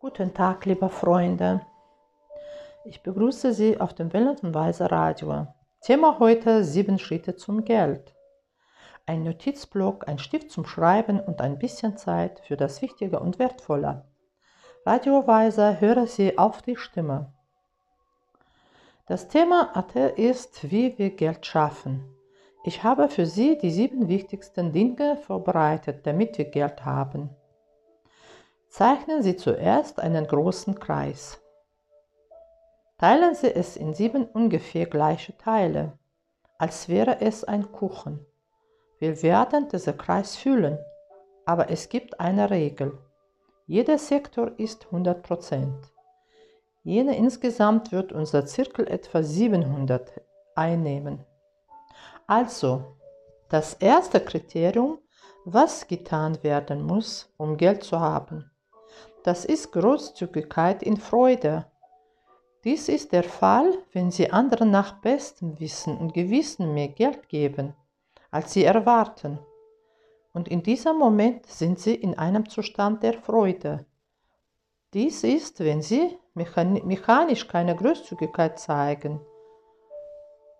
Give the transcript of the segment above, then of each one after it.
Guten Tag, liebe Freunde. Ich begrüße Sie auf dem Wellenweise Radio. Thema heute sieben Schritte zum Geld. Ein Notizblock, ein Stift zum Schreiben und ein bisschen Zeit für das Wichtige und Wertvolle. Radioweise höre Sie auf die Stimme. Das Thema heute ist, wie wir Geld schaffen. Ich habe für Sie die sieben wichtigsten Dinge vorbereitet, damit wir Geld haben. Zeichnen Sie zuerst einen großen Kreis. Teilen Sie es in sieben ungefähr gleiche Teile, als wäre es ein Kuchen. Wir werden diesen Kreis füllen, aber es gibt eine Regel. Jeder Sektor ist 100%. Jene insgesamt wird unser Zirkel etwa 700 einnehmen. Also, das erste Kriterium, was getan werden muss, um Geld zu haben. Das ist Großzügigkeit in Freude. Dies ist der Fall, wenn Sie anderen nach bestem Wissen und Gewissen mehr Geld geben, als Sie erwarten. Und in diesem Moment sind Sie in einem Zustand der Freude. Dies ist, wenn Sie mechanisch keine Großzügigkeit zeigen.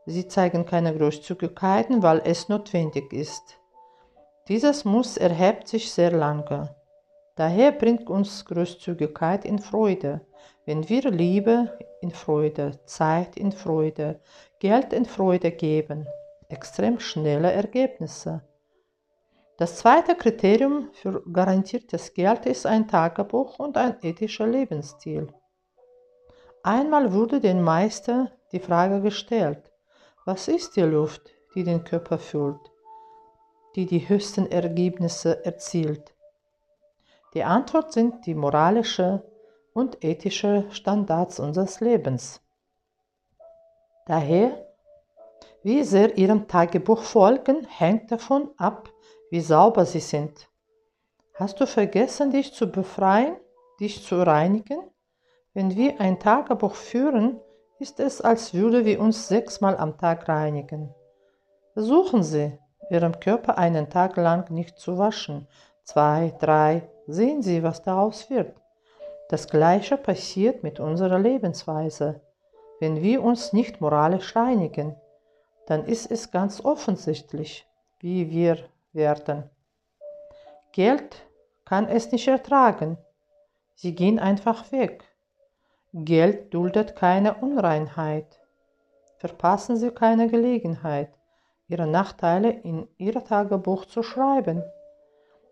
Sie zeigen keine Großzügigkeiten, weil es notwendig ist. Dieses Muss erhebt sich sehr lange. Daher bringt uns Großzügigkeit in Freude, wenn wir Liebe in Freude, Zeit in Freude, Geld in Freude geben, extrem schnelle Ergebnisse. Das zweite Kriterium für garantiertes Geld ist ein Tagebuch und ein ethischer Lebensstil. Einmal wurde den Meister die Frage gestellt, was ist die Luft, die den Körper füllt, die die höchsten Ergebnisse erzielt? Die Antwort sind die moralische und ethische Standards unseres Lebens. Daher, wie sehr Ihrem Tagebuch folgen, hängt davon ab, wie sauber Sie sind. Hast du vergessen, dich zu befreien, dich zu reinigen? Wenn wir ein Tagebuch führen, ist es, als würde wir uns sechsmal am Tag reinigen. Versuchen Sie, Ihrem Körper einen Tag lang nicht zu waschen. Zwei, drei, sehen Sie, was daraus wird. Das Gleiche passiert mit unserer Lebensweise. Wenn wir uns nicht moralisch reinigen, dann ist es ganz offensichtlich, wie wir werden. Geld kann es nicht ertragen. Sie gehen einfach weg. Geld duldet keine Unreinheit. Verpassen Sie keine Gelegenheit, Ihre Nachteile in Ihr Tagebuch zu schreiben.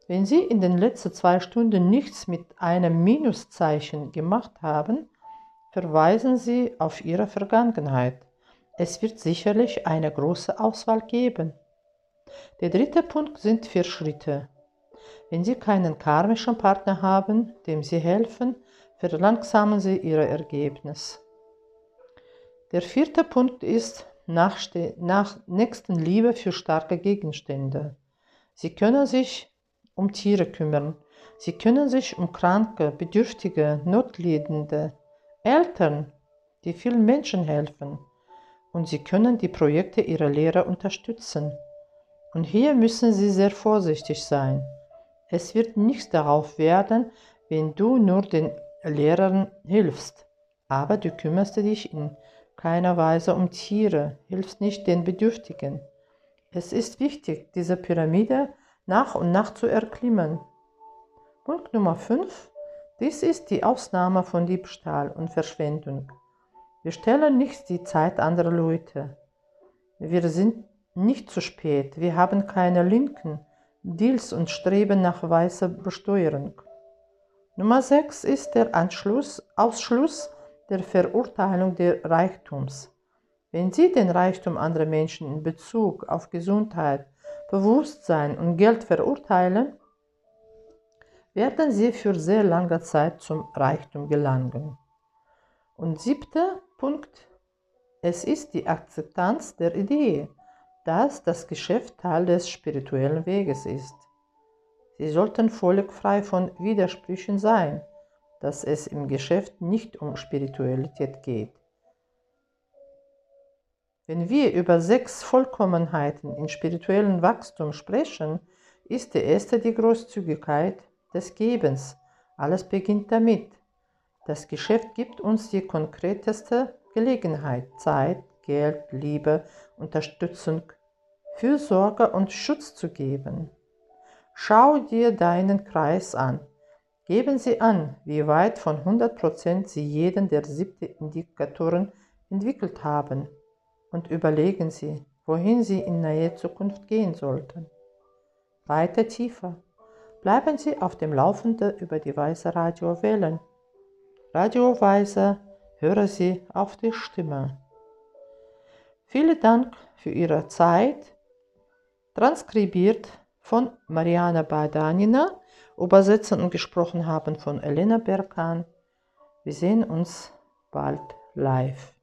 Wenn Sie in den letzten zwei Stunden nichts mit einem Minuszeichen gemacht haben, verweisen Sie auf Ihre Vergangenheit. Es wird sicherlich eine große Auswahl geben. Der dritte Punkt sind vier Schritte. Wenn Sie keinen karmischen Partner haben, dem Sie helfen, verlangsamen Sie Ihr Ergebnis. Der vierte Punkt ist nach, nach Nächstenliebe für starke Gegenstände. Sie können sich um Tiere kümmern. Sie können sich um Kranke, Bedürftige, Notleidende, Eltern, die vielen Menschen helfen. Und Sie können die Projekte Ihrer Lehrer unterstützen. Und hier müssen Sie sehr vorsichtig sein. Es wird nichts darauf werden, wenn du nur den Lehrern hilfst, aber du kümmerst dich in keiner Weise um Tiere, hilfst nicht den Bedürftigen. Es ist wichtig, diese Pyramide nach und nach zu erklimmen. Punkt Nummer 5. Dies ist die Ausnahme von Diebstahl und Verschwendung. Wir stellen nicht die Zeit anderer Leute. Wir sind nicht zu spät. Wir haben keine linken Deals und streben nach weißer Besteuerung. Nummer 6 ist der Anschluss, Ausschluss der Verurteilung des Reichtums. Wenn Sie den Reichtum anderer Menschen in Bezug auf Gesundheit, Bewusstsein und Geld verurteilen, werden Sie für sehr lange Zeit zum Reichtum gelangen. Und siebter Punkt, es ist die Akzeptanz der Idee, dass das Geschäft Teil des spirituellen Weges ist. Sie sollten völlig frei von Widersprüchen sein, dass es im Geschäft nicht um Spiritualität geht. Wenn wir über sechs Vollkommenheiten in spirituellem Wachstum sprechen, ist die erste die Großzügigkeit des Gebens. Alles beginnt damit. Das Geschäft gibt uns die konkreteste Gelegenheit, Zeit, Geld, Liebe, Unterstützung, Fürsorge und Schutz zu geben. Schau dir deinen Kreis an. Geben Sie an, wie weit von 100% Sie jeden der siebten Indikatoren entwickelt haben und überlegen Sie, wohin Sie in naher Zukunft gehen sollten. Weiter tiefer. Bleiben Sie auf dem Laufenden über die Weise Radio wählen. Radio Weise, höre Sie auf die Stimme. Vielen Dank für Ihre Zeit. Transkribiert von Mariana Badanina, übersetzen und gesprochen haben von Elena Berkan. Wir sehen uns bald live.